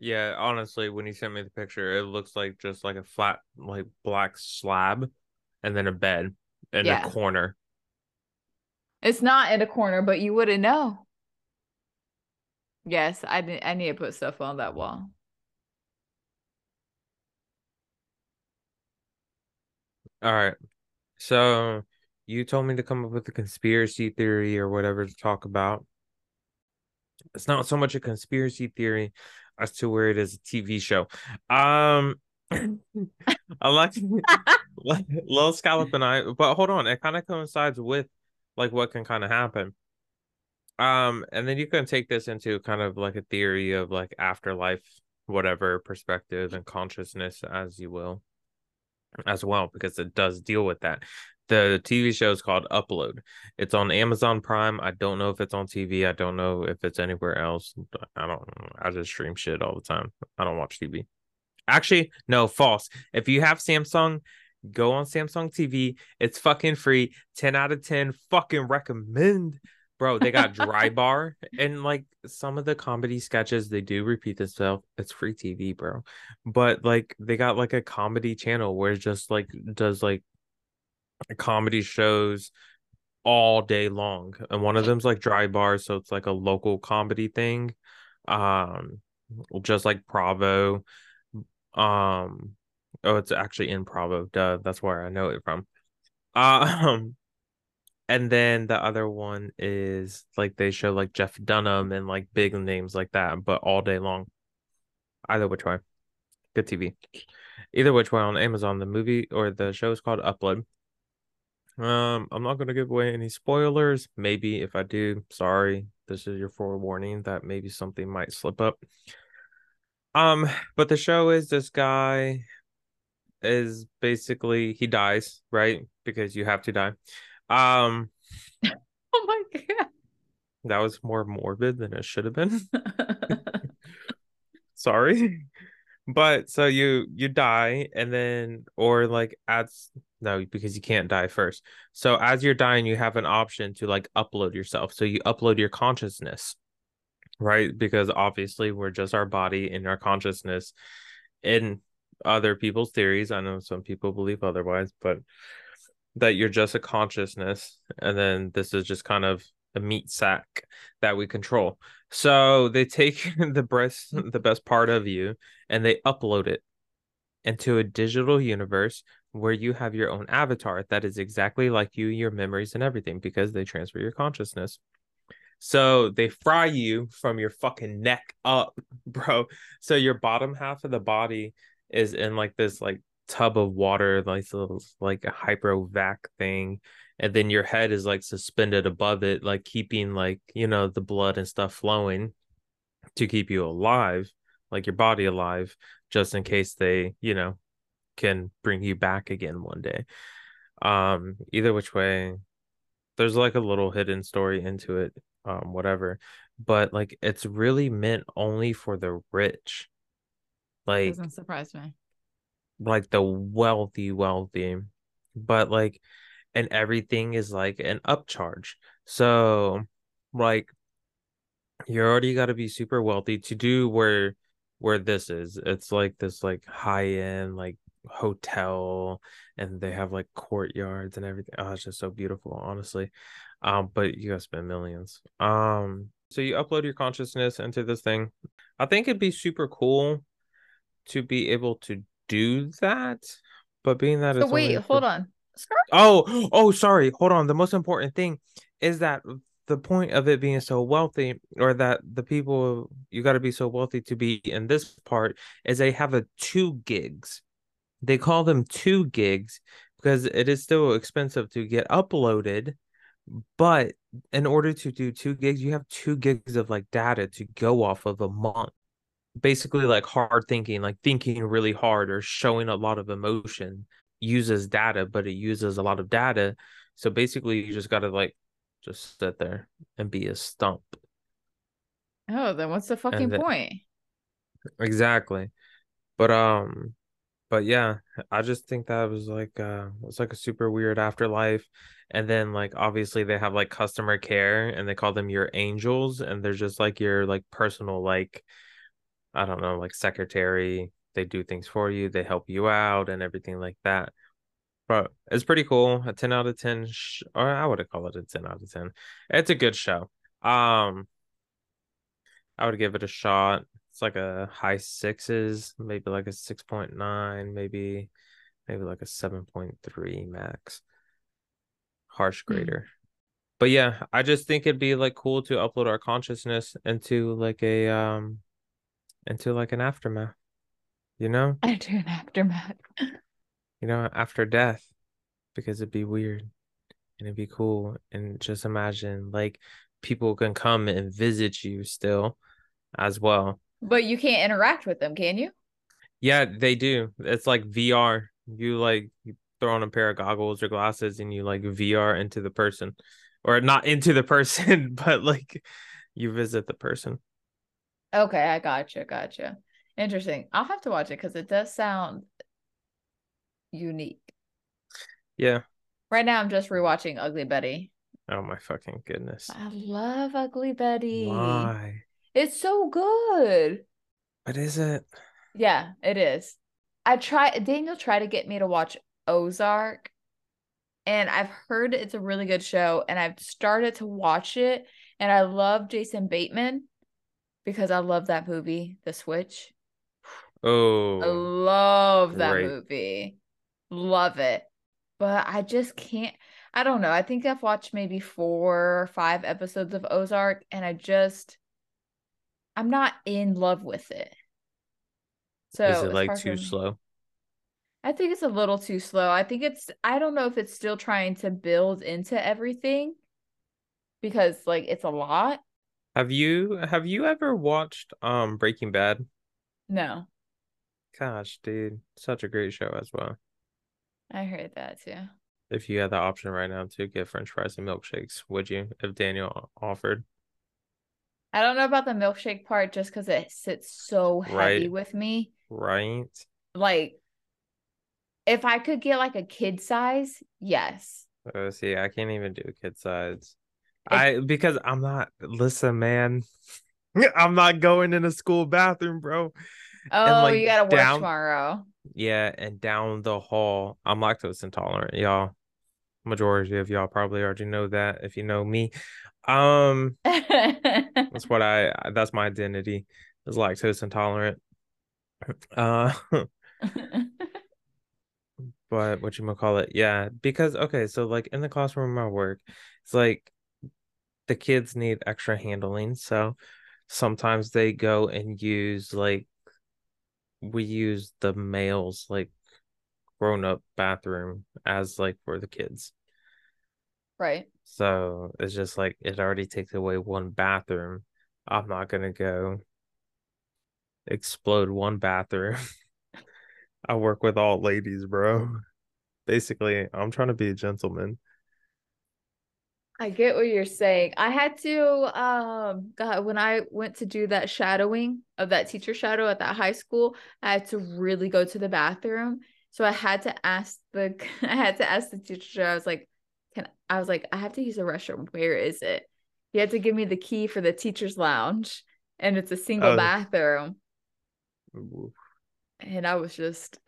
Yeah, honestly, when you sent me the picture, it looks like just like a flat, like black slab, and then a bed in Yeah. a corner. It's not in a corner, but you wouldn't know. Yes, I need I need to put stuff on that wall. All right. So you told me to come up with a conspiracy theory or whatever to talk about. It's not so much a conspiracy theory as to where it is a TV show. Um I like like Lil Scallop and I, but hold on, it kind of coincides with like what can kind of happen. Um, and then you can take this into kind of like a theory of like afterlife, whatever perspective and consciousness as you will as well because it does deal with that. The TV show is called Upload. It's on Amazon Prime. I don't know if it's on TV. I don't know if it's anywhere else. I don't I just stream shit all the time. I don't watch TV. Actually, no, false. If you have Samsung, go on Samsung TV. It's fucking free. 10 out of 10. Fucking recommend. Bro, they got dry bar and like some of the comedy sketches they do repeat themselves. It's free TV, bro. But like they got like a comedy channel where it just like does like comedy shows all day long. And one of them's like dry Bar, so it's like a local comedy thing. Um just like Bravo. Um oh it's actually in Bravo. Duh, that's where I know it from. Um and then the other one is like they show like Jeff Dunham and like big names like that, but all day long. Either which way. Good TV. Either which way on Amazon, the movie or the show is called Upload. Um, I'm not gonna give away any spoilers. Maybe if I do, sorry. This is your forewarning that maybe something might slip up. Um, but the show is this guy is basically he dies, right? Because you have to die. Um Oh my god. That was more morbid than it should have been. Sorry. But so you you die and then or like adds no because you can't die first. So as you're dying you have an option to like upload yourself. So you upload your consciousness. Right? Because obviously we're just our body and our consciousness in other people's theories. I know some people believe otherwise, but that you're just a consciousness and then this is just kind of a meat sack that we control so they take the breast the best part of you and they upload it into a digital universe where you have your own avatar that is exactly like you your memories and everything because they transfer your consciousness. So they fry you from your fucking neck up bro. So your bottom half of the body is in like this like tub of water, like a little, like a hyperovac thing, and then your head is like suspended above it, like keeping like you know the blood and stuff flowing to keep you alive, like your body alive, just in case they you know can bring you back again one day. Um, either which way, there's like a little hidden story into it, um, whatever. But like it's really meant only for the rich. Like doesn't surprise me like the wealthy, wealthy, but like, and everything is like an upcharge. So, like, you already got to be super wealthy to do where where this is. It's like this like high end like hotel, and they have like courtyards and everything. Oh, it's just so beautiful, honestly. Um, but you gotta spend millions. Um, so you upload your consciousness into this thing. I think it'd be super cool to be able to do that, but being that so it's wait, hold on. Oh, oh, sorry. Hold on. The most important thing is that the point of it being so wealthy, or that the people you got to be so wealthy to be in this part, is they have a two gigs. They call them two gigs because it is still expensive to get uploaded. But in order to do two gigs, you have two gigs of like data to go off of a month basically like hard thinking, like thinking really hard or showing a lot of emotion uses data, but it uses a lot of data. So basically you just gotta like just sit there and be a stump. Oh, then what's the fucking then, point? Exactly. But um but yeah, I just think that was like uh it's like a super weird afterlife. And then like obviously they have like customer care and they call them your angels and they're just like your like personal like I don't know, like secretary. They do things for you, they help you out and everything like that. But it's pretty cool. A 10 out of 10 sh- or I would call it a 10 out of 10. It's a good show. Um I would give it a shot. It's like a high sixes, maybe like a 6.9, maybe maybe like a 7.3 max. Harsh hmm. grader. Mm-hmm. But yeah, I just think it'd be like cool to upload our consciousness into like a um into like an aftermath, you know? Into an aftermath. you know, after death, because it'd be weird and it'd be cool. And just imagine like people can come and visit you still as well. But you can't interact with them, can you? Yeah, they do. It's like VR. You like you throw on a pair of goggles or glasses and you like VR into the person. Or not into the person, but like you visit the person. Okay, I gotcha, gotcha. Interesting. I'll have to watch it because it does sound unique. Yeah. Right now, I'm just rewatching Ugly Betty. Oh my fucking goodness! I love Ugly Betty. Why? It's so good. But is it? Yeah, it is. I try. Daniel tried to get me to watch Ozark, and I've heard it's a really good show, and I've started to watch it, and I love Jason Bateman because I love that movie, The Switch. Oh, I love that great. movie. Love it. But I just can't. I don't know. I think I've watched maybe four or five episodes of Ozark, and I just, I'm not in love with it. So is it like too me- slow? I think it's a little too slow. I think it's, I don't know if it's still trying to build into everything because, like, it's a lot. Have you have you ever watched um Breaking Bad? No, Gosh, dude, such a great show as well. I heard that too. If you had the option right now to get French fries and milkshakes, would you? If Daniel offered, I don't know about the milkshake part just because it sits so heavy Right. with me. right? Like, if I could get like a kid size, yes. Oh, see, I can't even do kid size. It- I because I'm not. Listen, man, I'm not going in a school bathroom, bro. Oh, like, you gotta work down- tomorrow. Yeah, and down the hall, I'm lactose intolerant, y'all. Majority of y'all probably already know that if you know me. Um, that's what I. That's my identity is lactose intolerant. Uh, but what you call it? Yeah, because okay, so like in the classroom I work, it's like the kids need extra handling, so sometimes they go and use like we use the males like grown up bathroom as like for the kids. right. So it's just like it already takes away one bathroom. I'm not gonna go explode one bathroom. I work with all ladies, bro. Basically, I'm trying to be a gentleman. I get what you're saying. I had to um God, when I went to do that shadowing of that teacher shadow at that high school, I had to really go to the bathroom. So I had to ask the I had to ask the teacher, I was like, can I was like, I have to use the restroom. Where is it? He had to give me the key for the teacher's lounge and it's a single Oh. bathroom. Ooh. And I was just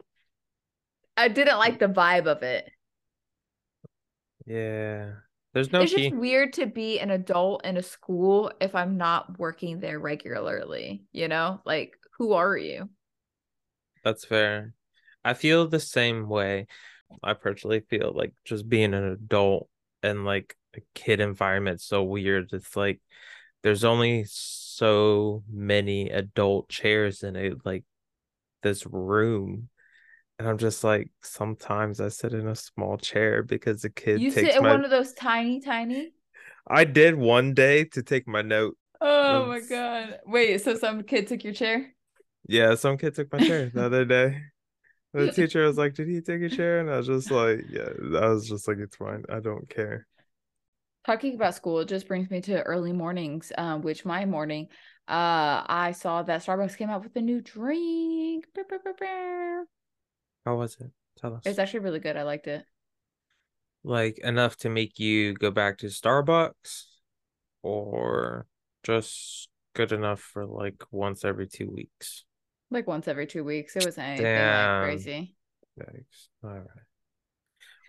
I didn't like the vibe of it. Yeah. There's no it's key. just weird to be an adult in a school if I'm not working there regularly, you know? Like, who are you? That's fair. I feel the same way. I personally feel like just being an adult and like a kid environment so weird. It's like there's only so many adult chairs in it, like this room. And I'm just like, sometimes I sit in a small chair because the kid you sit in my one of those tiny, tiny. I did one day to take my note. Oh my god. Wait, so some kid took your chair? Yeah, some kid took my chair the other day. The teacher was like, Did he take a chair? And I was just like, Yeah, I was just like, It's fine. I don't care. Talking about school, it just brings me to early mornings, um, which my morning, uh, I saw that Starbucks came out with a new drink. How was it? Tell us. It's actually really good. I liked it. like enough to make you go back to Starbucks or just good enough for like once every two weeks? Like once every two weeks. It wasn't anything Damn. like crazy. Yikes. All right.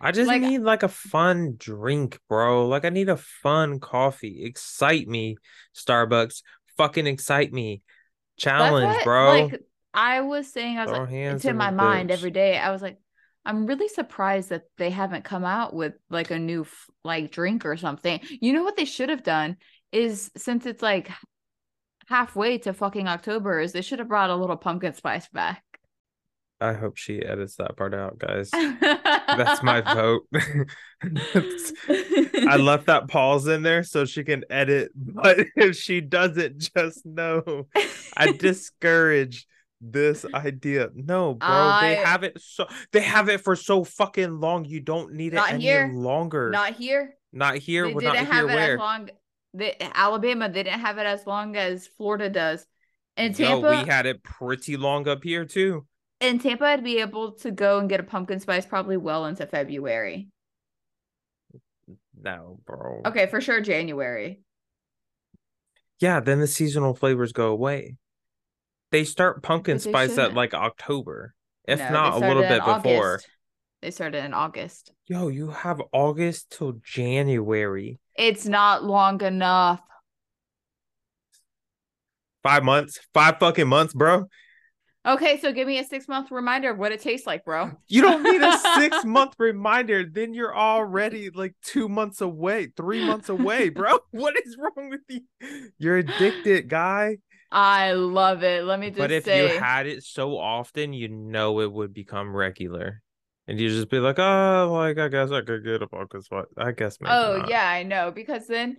I just Like- need like a fun drink, bro. Like I need a fun coffee. Excite me, Starbucks. Fucking excite me. Challenge, what, bro. Like I was saying, I was Throw like, in my mind bitch. every day. I was like, I'm really surprised that they haven't come out with like a new f- like drink or something. You know what they should have done is since it's like halfway to fucking October, is they should have brought a little pumpkin spice back. I hope she edits that part out, guys. That's my vote. I left that pause in there so she can edit, but if she doesn't, just know I discourage this idea. No, bro, they have it so they have it for so fucking long. You don't need it any here. longer. Not, here. Not here. They We're didn't not have here. it Where? as long. The Alabama they didn't have it as long as Florida does. Yo, Tampa, we had it pretty long up here too. in Tampa, I'd be able to go and get a pumpkin spice probably well into February. No, bro. Okay, for sure January. Yeah, then the seasonal flavors go away. They start pumpkin they spice at shouldn't. like October, if No, not a little bit before. August. They started in August. Yo, you have August till January. It's not long enough. Five months, five fucking months, bro. Okay, so give me a six month reminder of what it tastes like, bro. You don't need a six month reminder. Then you're already like two months away, three months away, bro. What is wrong with you? You're addicted, guy. I love it. Let me just say, But if say. you had it so often, you know it would become regular. And you just be like, oh, like I guess I could get a focus. What I guess maybe oh not. yeah, I know because then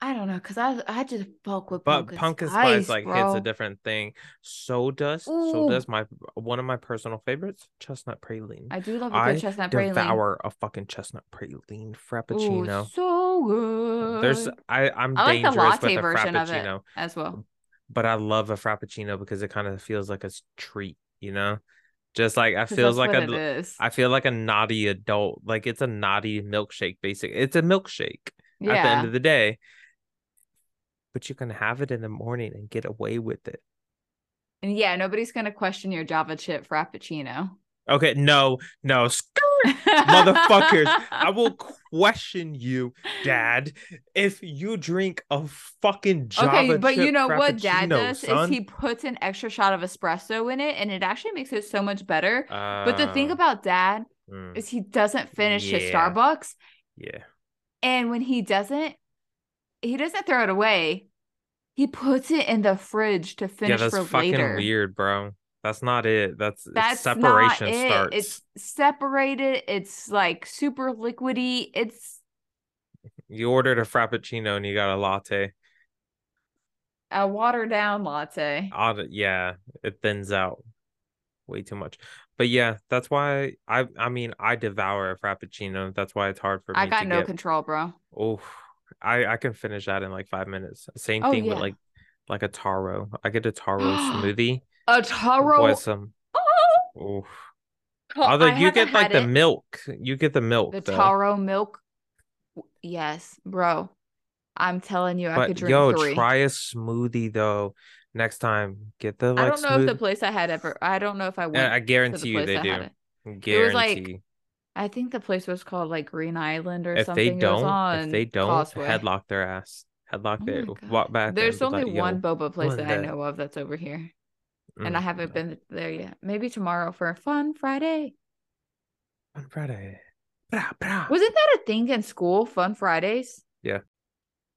I don't know because I I just fuck with But pumpkin, pumpkin spice, spice, like hits a different thing. So does so Ooh. does my one of my personal favorites, chestnut praline. I do love a I good chestnut praline. Devour a fucking chestnut praline Ooh, frappuccino. so good. There's I I'm I like the dangerous with latte a version of it as well. but I love a frappuccino because it kind of feels like a treat, you know? Just like I feels like a. I feel like a naughty adult. Like it's a naughty milkshake, basic. It's a milkshake at the end of the day. But you can have it in the morning and get away with it. and yeah, nobody's gonna question your Java chip frappuccino. Okay, no, no, motherfuckers. I will question you, Dad, if you drink a fucking Java Okay, but you know what dad does son. is he puts an extra shot of espresso in it and it actually makes it so much better. but the thing Uh, about dad mm, is he doesn't finish his Starbucks yeah, and when he doesn't he doesn't throw it away. He puts it in the fridge to yeah, finish that's for fucking later. weird, bro. That's not it. That's, it's That's separation it. starts. It's separated. It's like super liquidy. It's You ordered a frappuccino and you got a latte. a watered down latte. Odd, yeah, it thins out way too much. But yeah, that's why I I mean I devour a frappuccino. That's why it's hard for me I got no get. control, bro. Oh, I I can finish that in like five minutes. Same Oh, thing with like like a taro. I get a taro smoothie A taro. with some. Oh, although I you get like the it. milk. You get the milk the though. taro milk. Yes, bro. I'm telling you, I could But drink yo, three. try a smoothie though. Next time, get the I don't know if the place I had ever. I don't know if I went I to the guarantee you they I do. it. was like I think the place was called like Green Island or if something. they it don't, on if they don't, Causeway. headlock their ass. Headlock Oh their walk back. There's only like, one boba place doing that I know of that's over here, and mm, I haven't been there yet. Maybe tomorrow for a fun Friday. on Friday. Bra, bra. Wasn't that a thing in school? Fun Fridays. Yeah.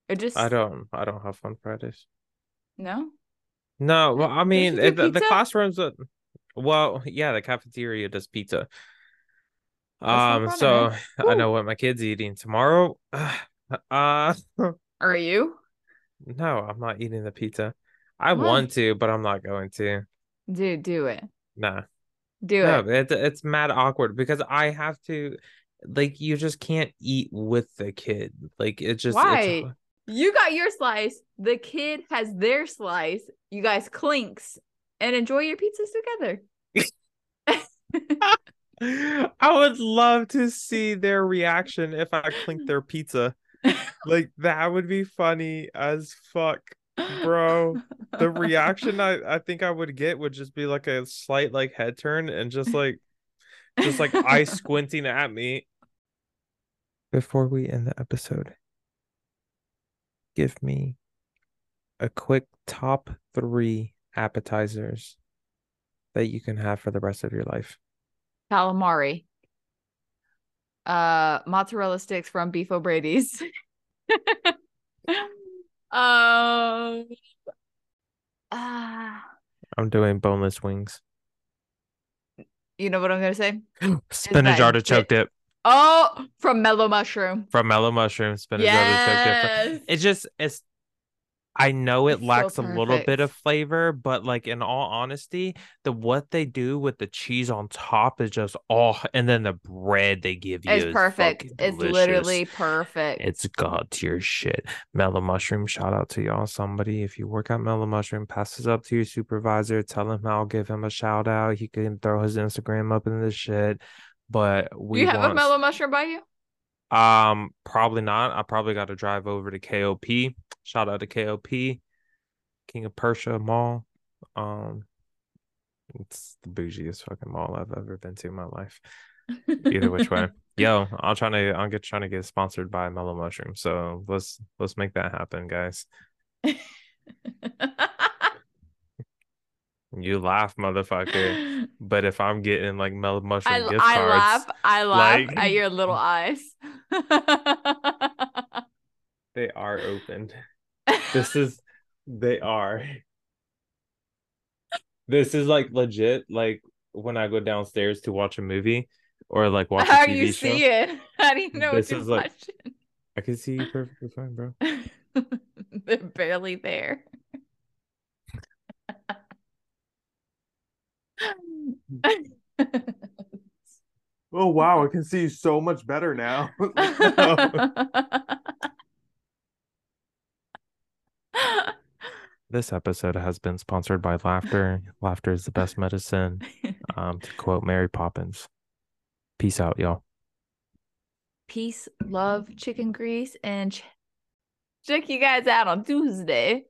It just I don't. I don't have fun Fridays. no. No, well, I mean, it- the, classrooms. That, well, yeah, the cafeteria does pizza. no Um, fun, so. I know what my kid's eating tomorrow. Uh, Are you? no, I'm not eating the pizza. I Why? want to, but I'm not going to. Dude, do it. Nah. Do No, it. it's it's mad awkward because I have to like you just can't eat with the kid. Like it just Why? You got your slice. The kid has their slice. You guys clinks and enjoy your pizzas together. I would love to see their reaction if I clink their pizza. Like that would be funny as fuck, bro. The reaction I I think I would get would just be like a slight like head turn and just like just like eye squinting at me. Before we end the episode, give me a quick top three appetizers that you can have for the rest of your life. calamari. Uh, mozzarella sticks from Beef O'Brady's. um, ah, I'm doing boneless wings. you know what I'm gonna say? Spinach artichoke dip Oh, from Mellow Mushroom. from Mellow Mushroom. Spinach artichoke dip. Yes. fr- It just it's. I know it It's so lacks a little bit of flavor, but like in all honesty, the what they do with the cheese on top is just oh, and then the bread they give you It's is perfect. It's delicious. literally perfect. It's god tier shit. Mellow Mushroom, shout out to y'all. Somebody, if you work at Mellow Mushroom, pass this up to your supervisor. Tell him I'll give him a shout out. He can throw his Instagram up in the shit. But we you have want a Mellow Mushroom by you? um probably not. I probably got to drive over to KOP. Shout out to KOP, King of Prussia Mall. Um, it's the bougiest fucking mall I've ever been to in my life. Either which way. Yo, I'm trying to I'm get trying to get sponsored by Mellow Mushroom. So let's let's make that happen, guys. You laugh, motherfucker. But if I'm getting like Mellow Mushroom I, gift I cards, laugh. I laugh like- at your little eyes. they are opened. This is they are. This is like legit. Like when I go downstairs to watch a movie or like watch a How TV you show, see it? How do you know This what you're is like- I can see you perfectly fine, bro. They're barely there. Oh wow, I can see you so much better now. this episode has been sponsored by laughter. Laughter is the best medicine. Um, to quote Mary Poppins. Peace out, y'all. Peace, love, chicken grease, and ch- check you guys out on Tuesday.